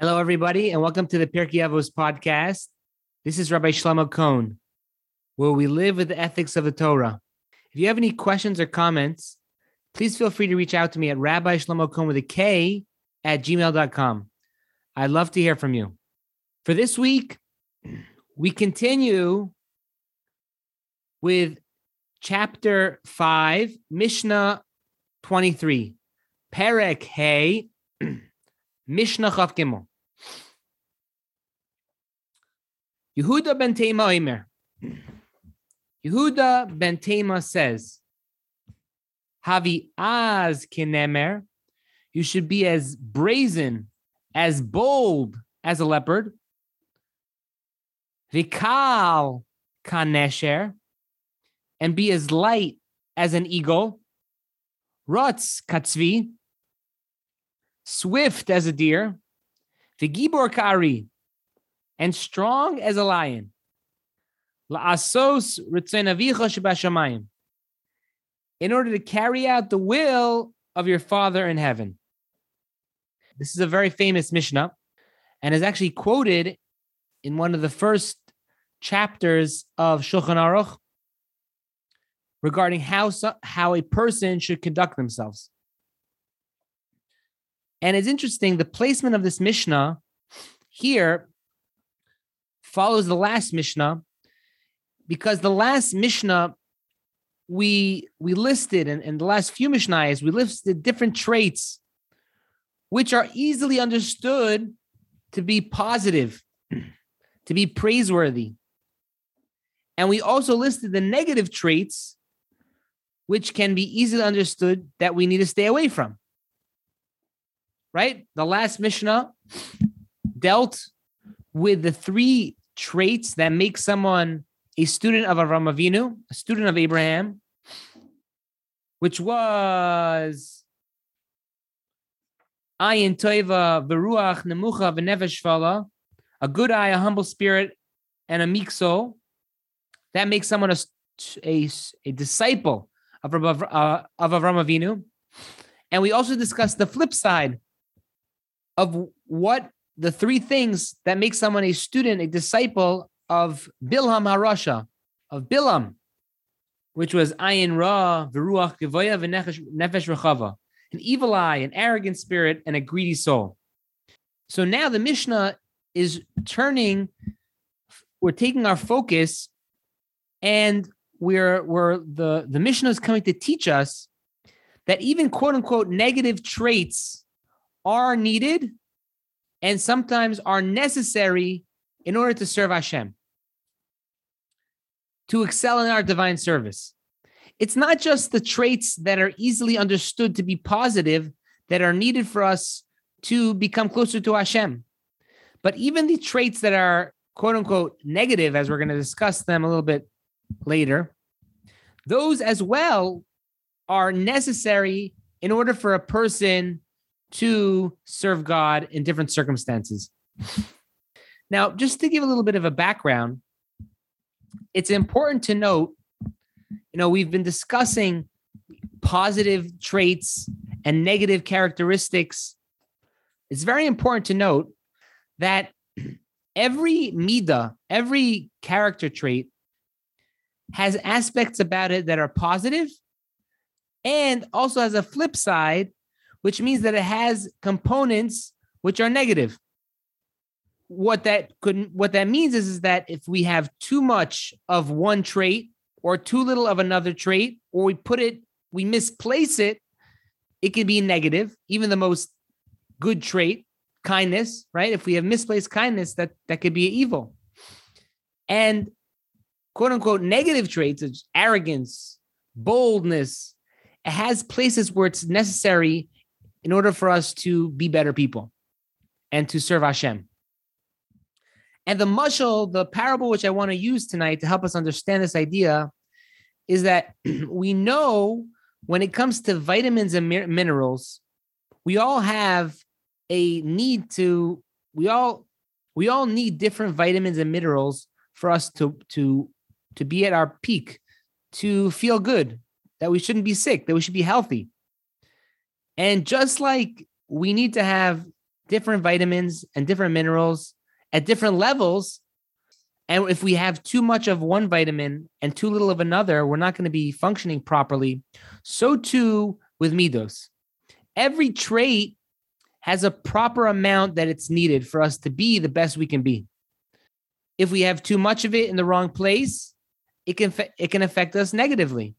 Hello, everybody, and welcome to the Pirkei Avos podcast. This is Rabbi Shlomo Kohn, where we live with the ethics of the Torah. If you have any questions or comments, please feel free to reach out to me at Rabbi Shlomo Kohn with a K at gmail.com. I'd love to hear from you. For this week, we continue with chapter 5, Mishnah 23, Perek Hey, Mishnah Chav Gimel. Yehuda ben Tema Omer. Yehuda ben Tema says, Havi az kinemer, you should be as brazen, as bold as a leopard. Vikal kanesher, and be as light as an eagle. Rotz katzvi, swift as a deer. Vigibor kari, and strong as a lion. La'asos shebashamayim. In order to carry out the will of your Father in heaven. This is a very famous Mishnah and is actually quoted in one of the first chapters of Shulchan Aruch regarding how, how a person should conduct themselves. And it's interesting, the placement of this Mishnah here follows the last Mishnah because the last Mishnah we we listed and the last few Mishnahs we listed different traits which are easily understood to be positive, to be praiseworthy. And we also listed the negative traits which can be easily understood that we need to stay away from. Right? The last Mishnah dealt with the three traits that make someone a student of Avram Avinu, a student of Abraham, which was ayin toiva veruach nemucha v'nefesh a good eye, a humble spirit, and a meek soul. That makes someone a, a, a disciple of, uh, of Avram Avinu. And we also discussed the flip side of what the three things that make someone a student, a disciple of Bilham Harasha, of Bilam, which was Ayin Ra, Veruach Gevoya, Nefesh Rechava, an evil eye, an arrogant spirit, and a greedy soul. So now the Mishnah is turning, we're taking our focus and we're, we're the, the Mishnah is coming to teach us that even quote unquote negative traits are needed and sometimes are necessary in order to serve Hashem, to excel in our divine service. It's not just the traits that are easily understood to be positive that are needed for us to become closer to Hashem, but even the traits that are quote unquote negative, as we're going to discuss them a little bit later, those as well are necessary in order for a person to serve God in different circumstances. Now, just to give a little bit of a background, it's important to note, you know, we've been discussing positive traits and negative characteristics. It's very important to note that every mida, every character trait has aspects about it that are positive and also has a flip side which means that it has components which are negative. What that could what that means is, is that if we have too much of one trait or too little of another trait, or we put it, we misplace it, it can be negative, even the most good trait, kindness, right? If we have misplaced kindness, that that could be evil. And quote unquote negative traits of arrogance, boldness, it has places where it's necessary in order for us to be better people and to serve Hashem. And the mushal, the parable which I want to use tonight to help us understand this idea, is that we know when it comes to vitamins and minerals, we all have a need to we all we all need different vitamins and minerals for us to to to be at our peak, to feel good, that we shouldn't be sick, that we should be healthy. And just like we need to have different vitamins and different minerals at different levels. And if we have too much of one vitamin and too little of another, we're not going to be functioning properly. So too with midos. Every trait has a proper amount that it's needed for us to be the best we can be. If we have too much of it in the wrong place, it can it can affect us negatively.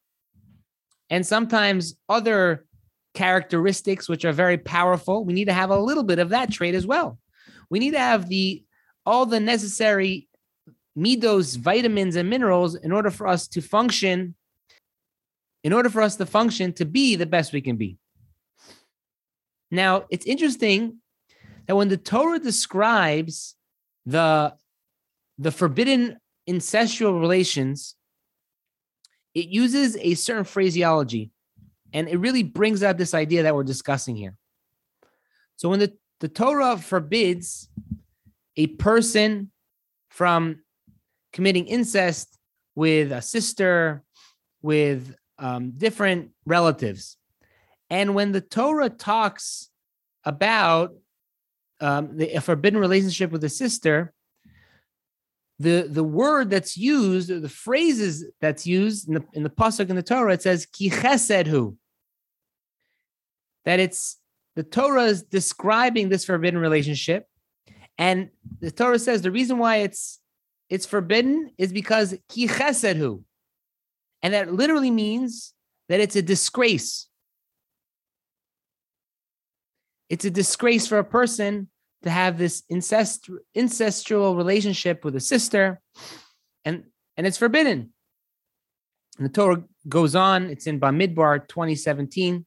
And sometimes other characteristics which are very powerful, we need to have a little bit of that trait as well. We need to have the all the necessary midos, vitamins, and minerals in order for us to function, in order for us to function to be the best we can be. Now, it's interesting that when the Torah describes the, the forbidden incestual relations, it uses a certain phraseology and it really brings out this idea that we're discussing here. So when the, the Torah forbids a person from committing incest with a sister, with um, different relatives, and when the Torah talks about um, the, a forbidden relationship with a sister, the, the word that's used, the phrases that's used in the, in the pasuk in the Torah, it says ki That it's the Torah is describing this forbidden relationship, and the Torah says the reason why it's it's forbidden is because ki chesed and that literally means that it's a disgrace. It's a disgrace for a person to have this incest incestual relationship with a sister, and and it's forbidden. And the Torah goes on. It's in Bamidbar 2017.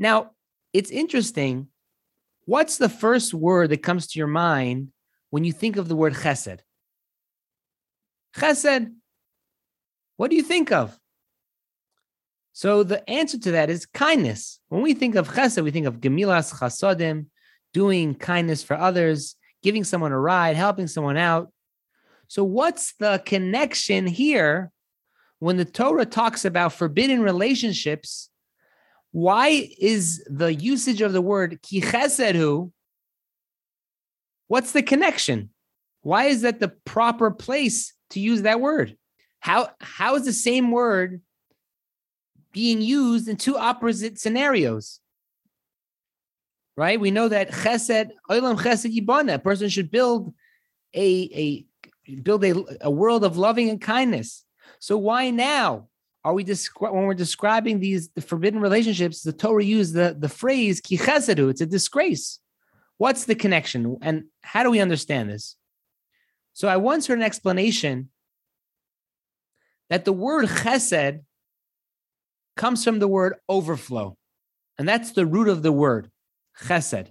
Now, it's interesting. What's the first word that comes to your mind when you think of the word chesed? Chesed. What do you think of? So the answer to that is kindness. When we think of chesed, we think of gemilas chasodim, doing kindness for others, giving someone a ride, helping someone out. So what's the connection here when the Torah talks about forbidden relationships? Why is the usage of the word ki? What's the connection? Why is that the proper place to use that word? How how is the same word being used in two opposite scenarios. Right? We know that chesed, olam chesed yibana, a person should build a, a build a, a world of loving and kindness. So why now are we descri- when we're describing these the forbidden relationships? The Torah used the the phrase ki chesedu. It's a disgrace. What's the connection, and how do we understand this? So I once heard an explanation that the word chesed comes from the word overflow. And that's the root of the word, chesed.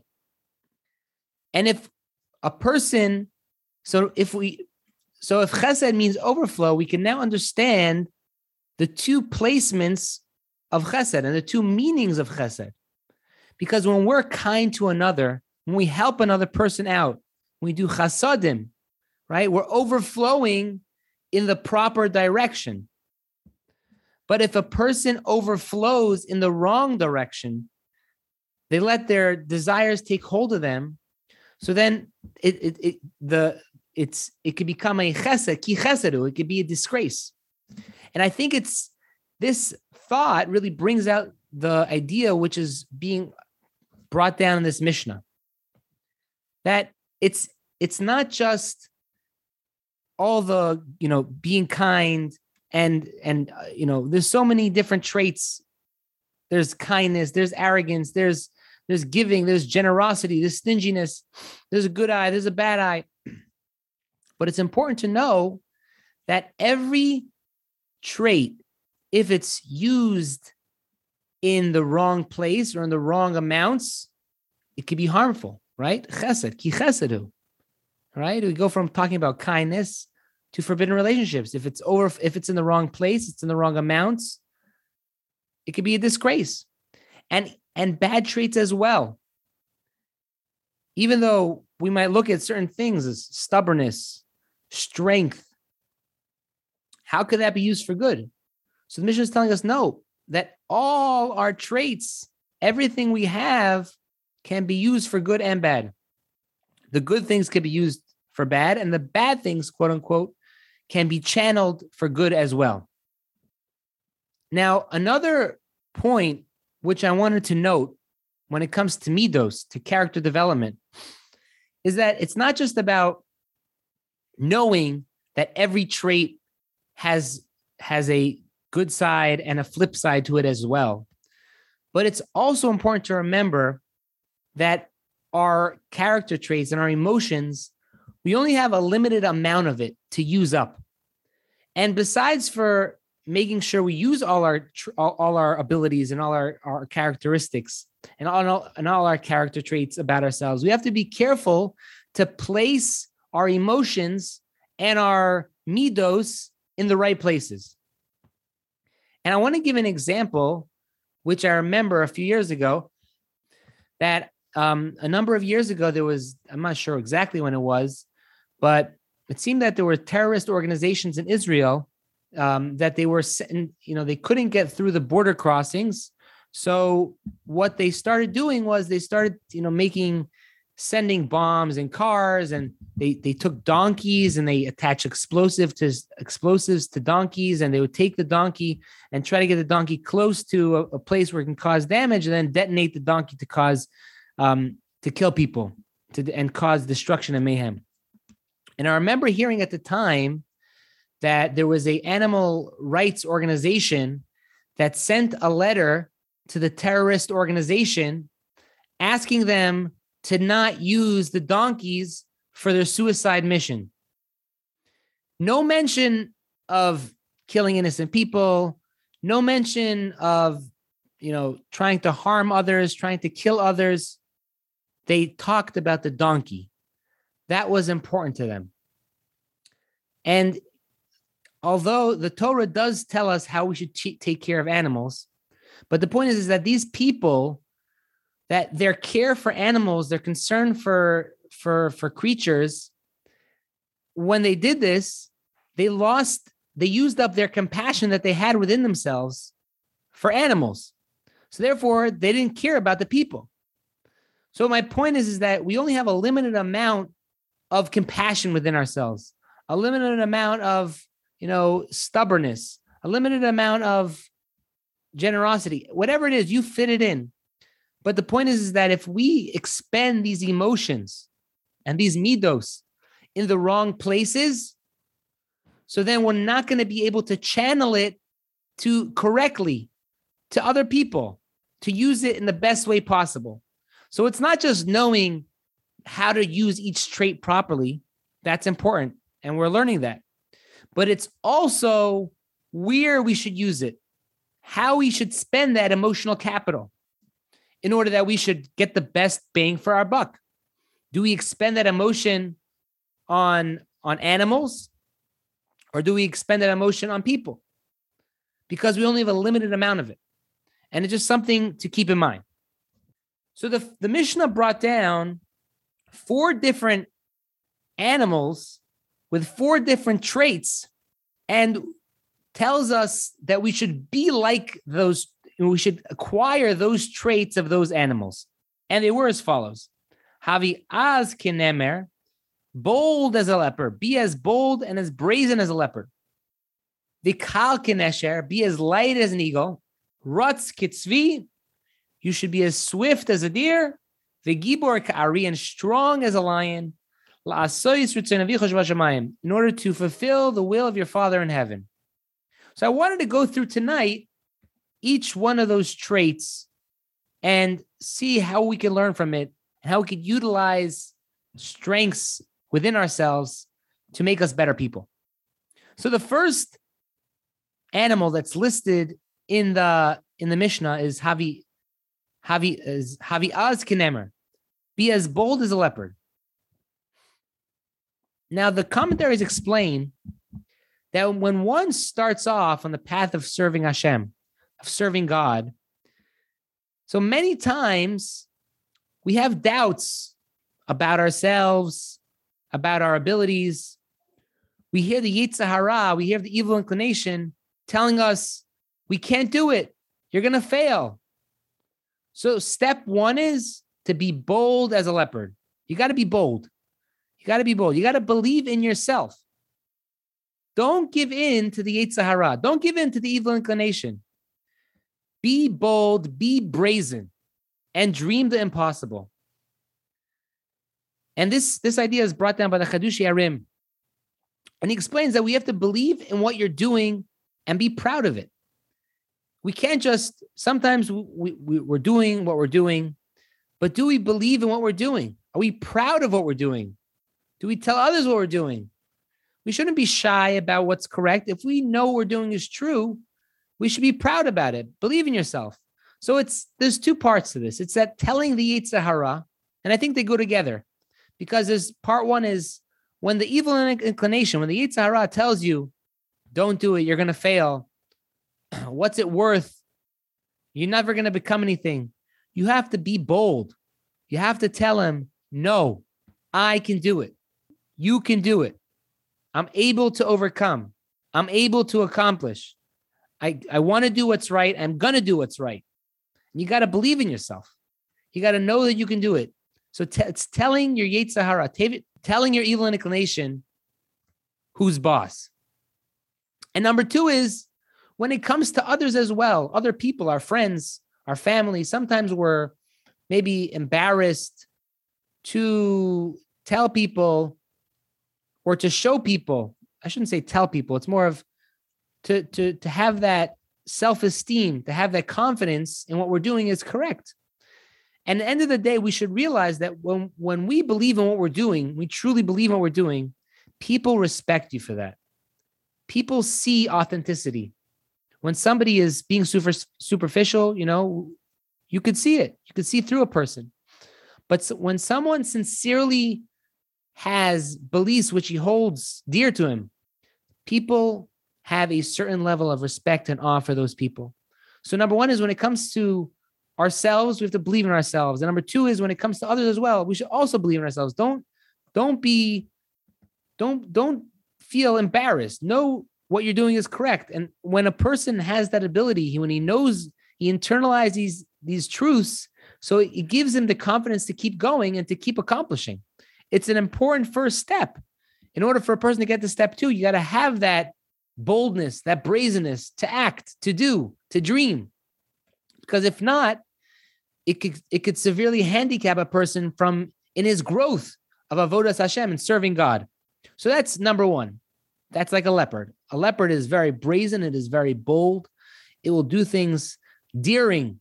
And if a person, so if we, so if chesed means overflow, we can now understand the two placements of chesed and the two meanings of chesed. Because when we're kind to another, when we help another person out, we do chasadim, right? We're overflowing in the proper direction. But if a person overflows in the wrong direction, they let their desires take hold of them. So then it, it, it the it's it could become a chesed, ki chesedu. It could be a disgrace. And I think it's this thought really brings out the idea which is being brought down in this Mishnah. That it's it's not just all the you know being kind and and uh, you know there's so many different traits there's kindness there's arrogance there's there's giving there's generosity there's stinginess there's a good eye there's a bad eye but it's important to know that every trait if it's used in the wrong place or in the wrong amounts it could be harmful right chesed ki chesedu right we go from talking about kindness to forbidden relationships. If it's over, if it's in the wrong place, it's in the wrong amounts, it could be a disgrace. And and bad traits as well. Even though we might look at certain things as stubbornness, strength, how could that be used for good? So the Mishnah is telling us no, that all our traits, everything we have can be used for good and bad. The good things can be used for bad, and the bad things, quote unquote, can be channeled for good as well. Now, another point which I wanted to note when it comes to midos, to character development, is that it's not just about knowing that every trait has has a good side and a flip side to it as well. But it's also important to remember that our character traits and our emotions, we only have a limited amount of it to use up. And besides for making sure we use all our all, our abilities and all our, our characteristics and all, and all our character traits about ourselves, we have to be careful to place our emotions and our midos in the right places. And I want to give an example, which I remember a few years ago, that um, a number of years ago, there was, I'm not sure exactly when it was, but it seemed that there were terrorist organizations in Israel um, that they were, you know, they couldn't get through the border crossings. So what they started doing was they started, you know, making sending bombs and cars and they they took donkeys and they attach explosive to explosives to donkeys and they would take the donkey and try to get the donkey close to a, a place where it can cause damage and then detonate the donkey to cause um, to kill people to and cause destruction and mayhem. And i remember hearing at the time that there was a animal rights organization that sent a letter to the terrorist organization asking them to not use the donkeys for their suicide mission. No mention of killing innocent people, no mention of, you know, trying to harm others, trying to kill others. They talked about the donkey. That was important to them. And although the Torah does tell us how we should take care of animals, but the point is, is that these people that their care for animals, their concern for for for creatures, when they did this, they lost, they used up their compassion that they had within themselves for animals. So therefore, they didn't care about the people. So my point is, is that we only have a limited amount of compassion within ourselves, a limited amount of you know stubbornness, a limited amount of generosity, whatever it is, you fit it in. But the point is, is that if we expend these emotions and these midos in the wrong places, so then we're not going to be able to channel it to correctly to other people to use it in the best way possible. So it's not just knowing how to use each trait properly. That's important. And we're learning that. But it's also where we should use it, how we should spend that emotional capital in order that we should get the best bang for our buck? Do we expend that emotion on on animals or do we expend that emotion on people? Because we only have a limited amount of it. And it's just something to keep in mind. So the, the Mishnah brought down four different animals with four different traits and tells us that we should be like those we should acquire those traits of those animals. And they were as follows Havi az kinemer, bold as a leopard, be as bold and as brazen as a leopard. Vikal kinesher, be as light as an eagle. Rutz kitzvi, you should be as swift as a deer. Vigibor ka'ari, and strong as a lion. In order to fulfill the will of your Father in heaven. So I wanted to go through tonight each one of those traits and see how we can learn from it and how we can utilize strengths within ourselves to make us better people. So the first animal that's listed in the in the Mishnah is Havi Havi is Havi Az Kinemer. Be as bold as a leopard. Now the commentaries explain that when one starts off on the path of serving Hashem, of serving God. So many times we have doubts about ourselves, about our abilities. We hear the Yetzer Hara, we hear the evil inclination telling us we can't do it. You're going to fail. So, step one is to be bold as a leopard. You got to be bold. You got to be bold. You got to believe in yourself. Don't give in to the Yetzer Hara. Don't give in to the evil inclination. Be bold, be brazen, and dream the impossible. And this, this idea is brought down by the Chidushei HaRim. And he explains that we have to believe in what you're doing and be proud of it. We can't just, sometimes we, we, we're doing what we're doing, but do we believe in what we're doing? Are we proud of what we're doing? Do we tell others what we're doing? We shouldn't be shy about what's correct. If we know what we're doing is true, we should be proud about it. Believe in yourself. So it's there's two parts to this. It's that telling the Yetzer Hara, and I think they go together because there's part one is when the evil inclination, when the Yetzer Hara tells you, don't do it, you're going to fail. What's it worth? You're never going to become anything. You have to be bold. You have to tell him, no, I can do it. You can do it. I'm able to overcome. I'm able to accomplish. I, I want to do what's right. I'm going to do what's right. And you got to believe in yourself. You got to know that you can do it. So t- it's telling your Yetzer Hara, t- telling your evil inclination who's boss. And number two is when it comes to others as well, other people, our friends, our family, sometimes we're maybe embarrassed to tell people or to show people. I shouldn't say tell people, it's more of to to to have that self-esteem, to have that confidence in what we're doing is correct. And at the end of the day, we should realize that when when we believe in what we're doing, we truly believe in what we're doing, people respect you for that. People see authenticity. When somebody is being super superficial, you know, you could see it. You could see through a person. But when someone sincerely has beliefs which he holds dear to him, people have a certain level of respect and awe for those people. So, number one is when it comes to ourselves, we have to believe in ourselves. And number two is when it comes to others as well, we should also believe in ourselves. Don't don't be don't don't feel embarrassed. Know what you're doing is correct. And when a person has that ability, when he knows he internalizes these these truths, so it gives him the confidence to keep going and to keep accomplishing. It's an important first step. In order for a person to get to step two, you got to have that boldness, that brazenness to act, to do, to dream. Because if not, it could it could severely handicap a person from in his growth of avodas Hashem and serving God. So that's number one. That's like a leopard. A leopard is very brazen. It is very bold. It will do things daring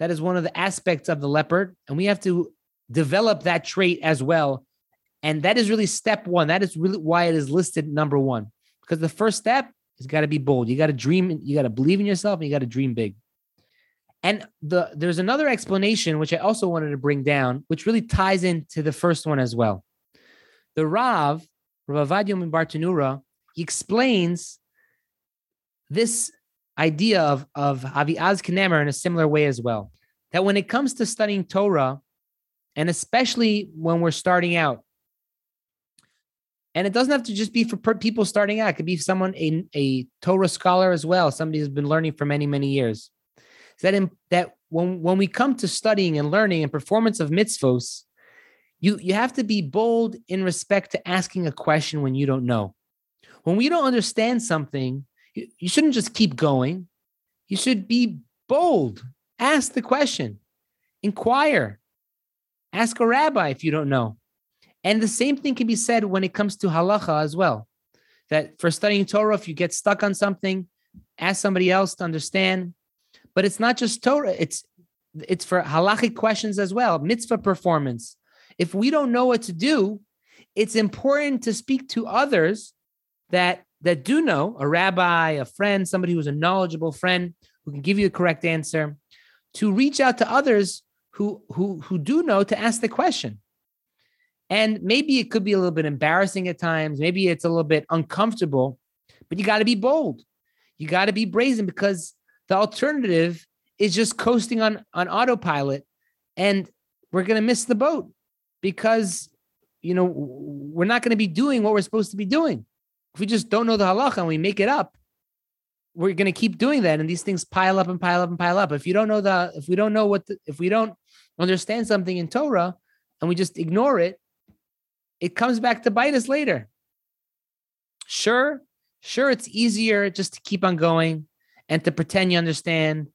that is one of the aspects of the leopard. And we have to develop that trait as well. And that is really step one. That is really why it is listed number one. Because the first step is got to be bold. You got to dream, you got to believe in yourself, and you got to dream big. And the there's another explanation which I also wanted to bring down, which really ties into the first one as well. The Rav, Rav in Bartanura, he explains this idea of, of Aviaz Knemer in a similar way as well. That when it comes to studying Torah, and especially when we're starting out, and it doesn't have to just be for people starting out, it could be someone, a, a Torah scholar as well, somebody who's been learning for many, many years. Is that in, that when, when we come to studying and learning and performance of mitzvos, you, you have to be bold in respect to asking a question when you don't know. When we don't understand something, you, you shouldn't just keep going. You should be bold. Ask the question, inquire, ask a rabbi if you don't know. And the same thing can be said when it comes to halacha as well. That for studying Torah, if you get stuck on something, ask somebody else to understand. But it's not just Torah, it's it's for halachic questions as well, mitzvah performance. If we don't know what to do, it's important to speak to others that that do know a rabbi, a friend, somebody who's a knowledgeable friend who can give you the correct answer, to reach out to others who who who do know to ask the question. And maybe it could be a little bit embarrassing at times. Maybe it's a little bit uncomfortable, but you got to be bold. You got to be brazen because the alternative is just coasting on on autopilot, and we're going to miss the boat because you know we're not going to be doing what we're supposed to be doing. If we just don't know the halacha and we make it up, we're going to keep doing that, and these things pile up and pile up and pile up. If you don't know the, if we don't know what, the, if we don't understand something in Torah and we just ignore it, it comes back to bite us later. Sure, sure, it's easier just to keep on going and to pretend you understand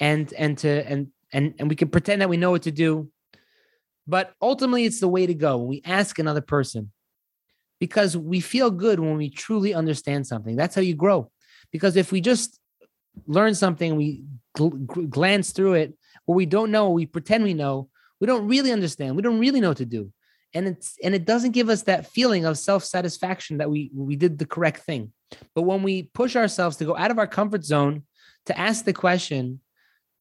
and and to and and and we can pretend that we know what to do. But ultimately, it's the way to go when we ask another person because we feel good when we truly understand something. That's how you grow. Because if we just learn something, we gl- glance through it, or we don't know, we pretend we know, we don't really understand, we don't really know what to do. And it's and it doesn't give us that feeling of self-satisfaction that we we did the correct thing. But when we push ourselves to go out of our comfort zone, to ask the question,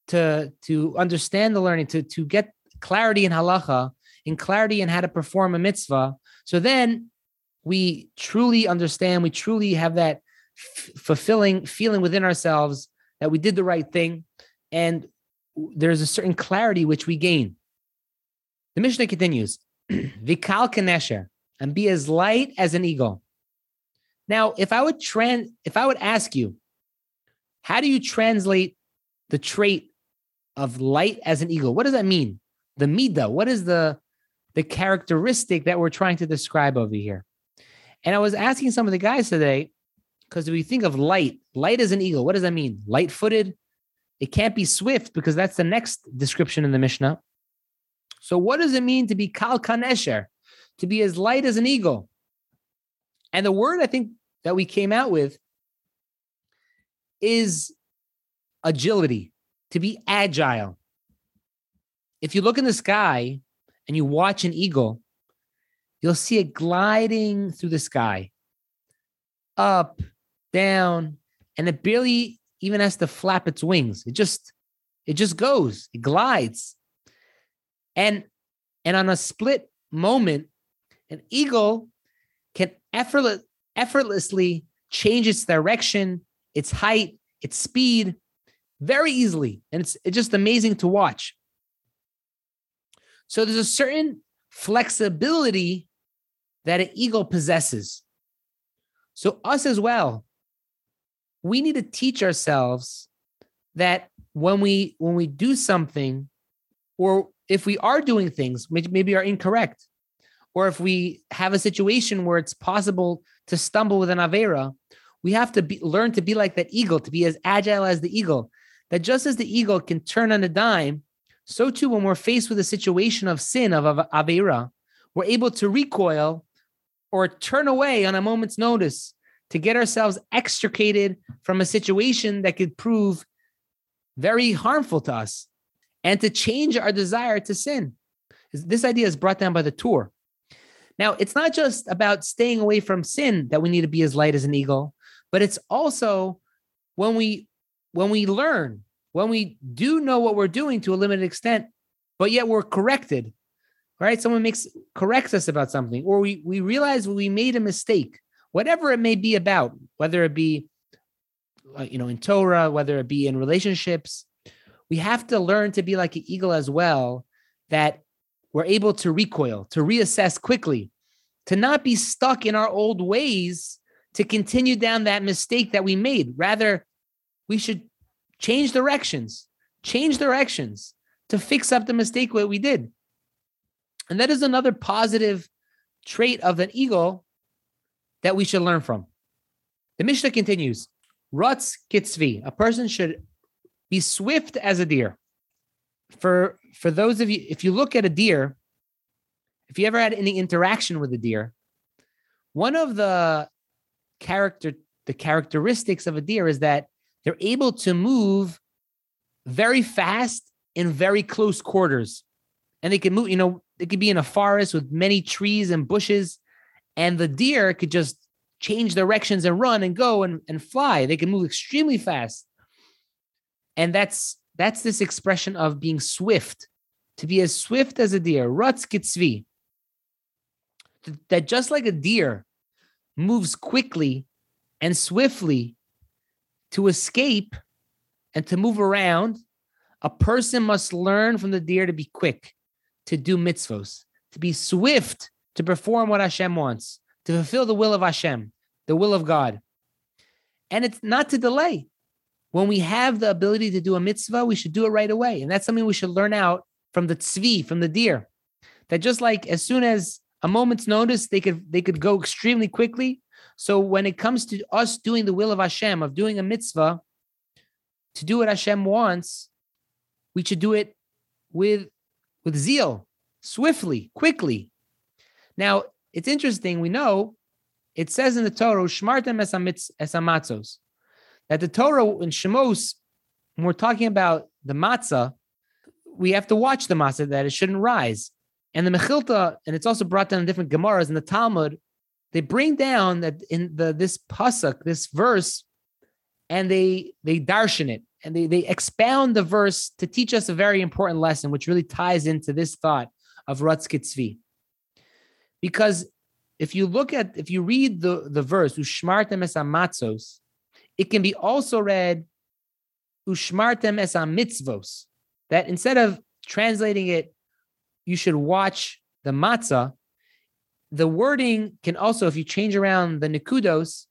to to understand the learning, to to get clarity in halacha, in clarity in how to perform a mitzvah, so then we truly understand, we truly have that f- fulfilling feeling within ourselves that we did the right thing, and there's a certain clarity which we gain. The Mishnah continues, Vikal kanesher, and be as light as an eagle. Now, if I would trans, if I would ask you, how do you translate the trait of light as an eagle? What does that mean? The midah. What is the the characteristic that we're trying to describe over here? And I was asking some of the guys today because if we think of light, light as an eagle. What does that mean? Light footed. It can't be swift because that's the next description in the Mishnah. So, what does it mean to be kal kanesher, to be as light as an eagle? And the word I think that we came out with is agility, to be agile. If you look in the sky and you watch an eagle, you'll see it gliding through the sky, up, down, and it barely even has to flap its wings. It just it just goes, it glides. And and on a split moment, an eagle can effortless, effortlessly change its direction, its height, its speed very easily. And it's, it's just amazing to watch. So there's a certain flexibility that an eagle possesses. So, us as well, we need to teach ourselves that when we when we do something or if we are doing things which maybe are incorrect or if we have a situation where it's possible to stumble with an avera we have to be, learn to be like that eagle to be as agile as the eagle. That just as the eagle can turn on a dime so too when we're faced with a situation of sin of avera we're able to recoil or turn away on a moment's notice to get ourselves extricated from a situation that could prove very harmful to us and to change our desire to sin. This idea is brought down by the Tur. Now, it's not just about staying away from sin that we need to be as light as an eagle, but it's also when we when we learn, when we do know what we're doing to a limited extent, but yet we're corrected, right? Someone makes corrects us about something, or we we realize we made a mistake, whatever it may be about, whether it be uh, you know in Torah, whether it be in relationships, we have to learn to be like an eagle as well, that we're able to recoil, to reassess quickly, to not be stuck in our old ways, to continue down that mistake that we made. Rather, we should change directions, change directions to fix up the mistake that we did. And that is another positive trait of an eagle that we should learn from. The Mishnah continues, Rutz Kitzvi, a person should be swift as a deer. For for those of you, if you look at a deer, if you ever had any interaction with a deer, one of the character the characteristics of a deer is that they're able to move very fast in very close quarters. And they can move, you know, they could be in a forest with many trees and bushes, and the deer could just change directions and run and go and, and fly. They can move extremely fast and that's that's this expression of being swift, to be as swift as a deer. Rutz kitzvi. That just like a deer moves quickly and swiftly to escape and to move around, a person must learn from the deer to be quick, to do mitzvos, to be swift to perform what Hashem wants, to fulfill the will of Hashem, the will of God. And it's not to delay when we have the ability to do a mitzvah, we should do it right away. And that's something we should learn out from the tzvi, from the deer. That just like as soon as a moment's notice, they could they could go extremely quickly. So when it comes to us doing the will of Hashem, of doing a mitzvah, to do what Hashem wants, we should do it with with zeal, swiftly, quickly. Now it's interesting. We know it says in the Torah, "Shmartem esamatzos," that the Torah in Shemos, when we're talking about the matzah, we have to watch the matzah that it shouldn't rise. And the Mechilta, and it's also brought down in different Gemaras in the Talmud, they bring down that in the this pasuk, this verse, and they they darshan it and they they expound the verse to teach us a very important lesson, which really ties into this thought of Ratzkitzvi. Because if you look at if you read the the verse ushmartem es matzos, it can be also read ushmartem es mitzvos. That instead of translating it you should watch the matzah. The wording can also, if you change around the nikudos,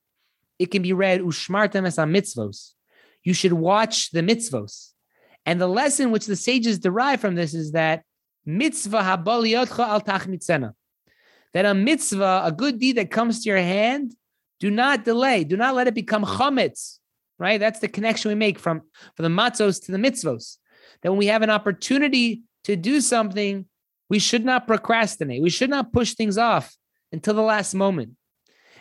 it can be read ushmartem es mitzvos. You should watch the mitzvos. And the lesson which the sages derive from this is that mitzvah habaliyotcha al tachmitzena. That a mitzvah, a good deed that comes to your hand, do not delay. Do not let it become chametz. Right? That's the connection we make from, from the matzos to the mitzvos. That when we have an opportunity to do something, we should not procrastinate. We should not push things off until the last moment.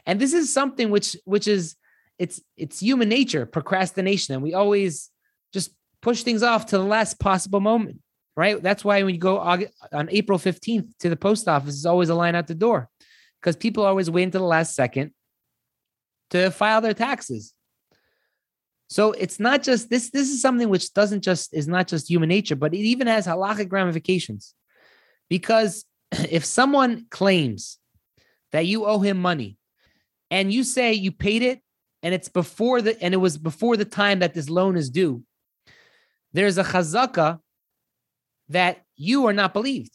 And this is something which which is it's it's human nature, procrastination, and we always just push things off to the last possible moment, right? That's why when you go on April 15th to the post office, there's always a line out the door because people always wait until the last second to file their taxes. So it's not just this. This is something which doesn't just is not just human nature, but it even has halachic ramifications. Because if someone claims that you owe him money and you say you paid it and it's before the and it was before the time that this loan is due, there's a chazaka that you are not believed.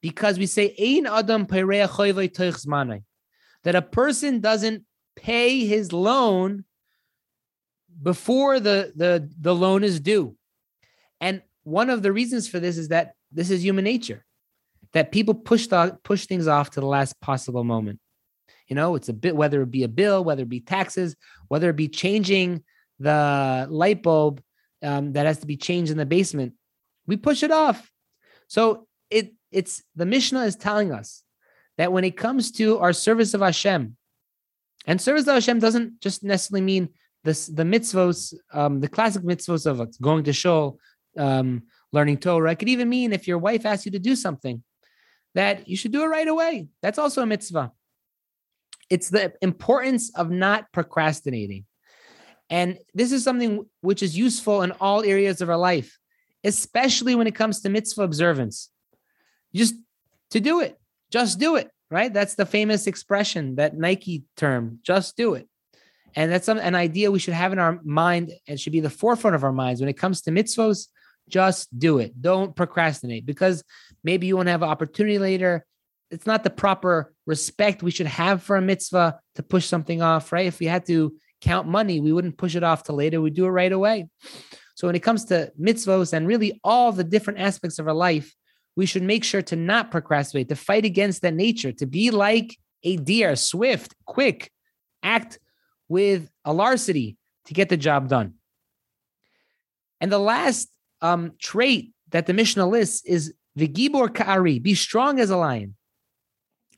Because we say Ein Adam that a person doesn't pay his loan before the, the, the loan is due. And one of the reasons for this is that this is human nature that people push the, push things off to the last possible moment. You know, it's a bit whether it be a bill, whether it be taxes, whether it be changing the light bulb um, that has to be changed in the basement. We push it off. So it it's the Mishnah is telling us that when it comes to our service of Hashem, and service of Hashem doesn't just necessarily mean this the mitzvos, um, the classic mitzvos of going to shul, um, learning Torah. It could even mean if your wife asks you to do something, that you should do it right away. That's also a mitzvah. It's the importance of not procrastinating. And this is something which is useful in all areas of our life, especially when it comes to mitzvah observance. Just to do it, just do it, right? That's the famous expression, that Nike term, just do it. And that's some, an idea we should have in our mind and should be the forefront of our minds when it comes to mitzvahs. Just do it. Don't procrastinate because maybe you won't have an opportunity later. It's not the proper respect we should have for a mitzvah to push something off, right? If we had to count money, we wouldn't push it off till later. We'd do it right away. So when it comes to mitzvahs and really all the different aspects of our life, we should make sure to not procrastinate, to fight against that nature, to be like a deer, swift, quick, act with alacrity to get the job done. And the last um, trait that the Mishnah lists is the Gibor Ka'ari, be strong as a lion.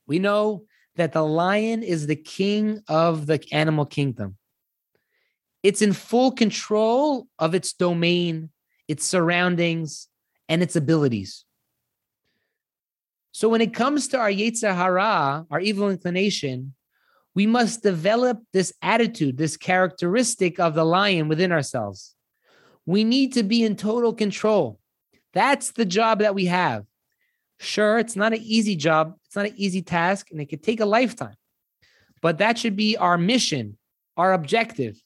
We know that the lion is the king of the animal kingdom. It's in full control of its domain, its surroundings, and its abilities. So when it comes to our Yetzer Hara, our evil inclination, we must develop this attitude, this characteristic of the lion within ourselves. We need to be in total control. That's the job that we have. Sure, it's not an easy job, it's not an easy task, and it could take a lifetime. But that should be our mission, our objective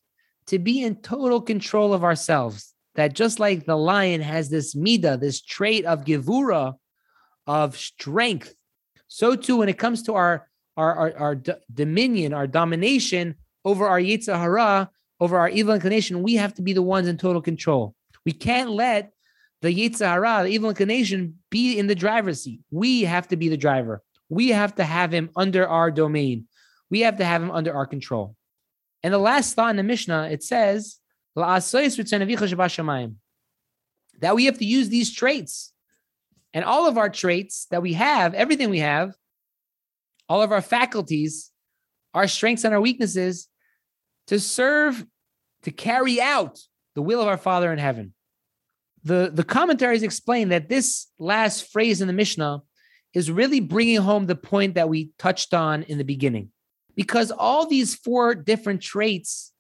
to be in total control of ourselves. That just like the lion has this midah, this trait of gevura, of strength, so too when it comes to our our our, our d- dominion, our domination over our yetzer hara, over our evil inclination, we have to be the ones in total control. We can't let the Yetzer Hara, the evil inclination, be in the driver's seat. We have to be the driver. We have to have him under our domain. We have to have him under our control. And the last thought in the Mishnah, it says, that we have to use these traits. And all of our traits that we have, everything we have, all of our faculties, our strengths and our weaknesses, to serve, to carry out the will of our Father in heaven. The, the commentaries explain that this last phrase in the Mishnah is really bringing home the point that we touched on in the beginning. Because all these four different traits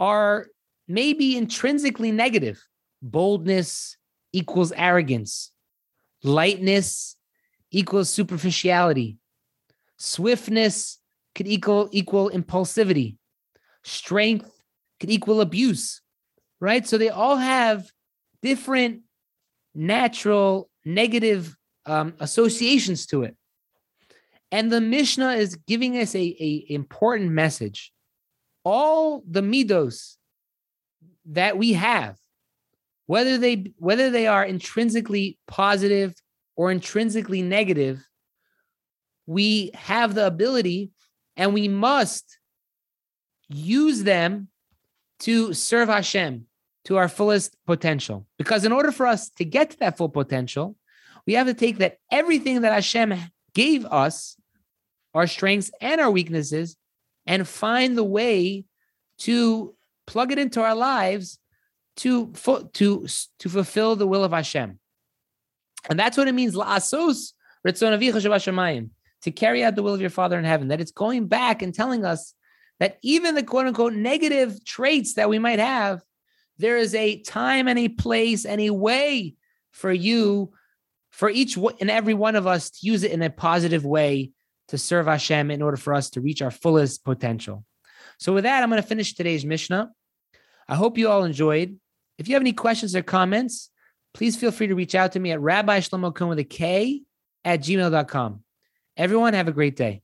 are maybe intrinsically negative. Boldness equals arrogance, lightness equals superficiality, swiftness could equal equal impulsivity, strength could equal abuse, right? So they all have different natural negative um, associations to it. And the Mishnah is giving us a, a important message. All the midos that we have, whether they whether they are intrinsically positive or intrinsically negative, we have the ability and we must use them to serve Hashem to our fullest potential. Because in order for us to get to that full potential, we have to take that everything that Hashem gave us, our strengths and our weaknesses, and find the way to plug it into our lives to to to fulfill the will of Hashem. And that's what it means la'asos to carry out the will of your Father in heaven. That it's going back and telling us that even the quote unquote negative traits that we might have, there is a time and a place and a way for you, for each and every one of us to use it in a positive way to serve Hashem in order for us to reach our fullest potential. So, with that, I'm going to finish today's Mishnah. I hope you all enjoyed. If you have any questions or comments, please feel free to reach out to me at Rabbi Shlomo Kohn with a K at gmail.com. Everyone, have a great day.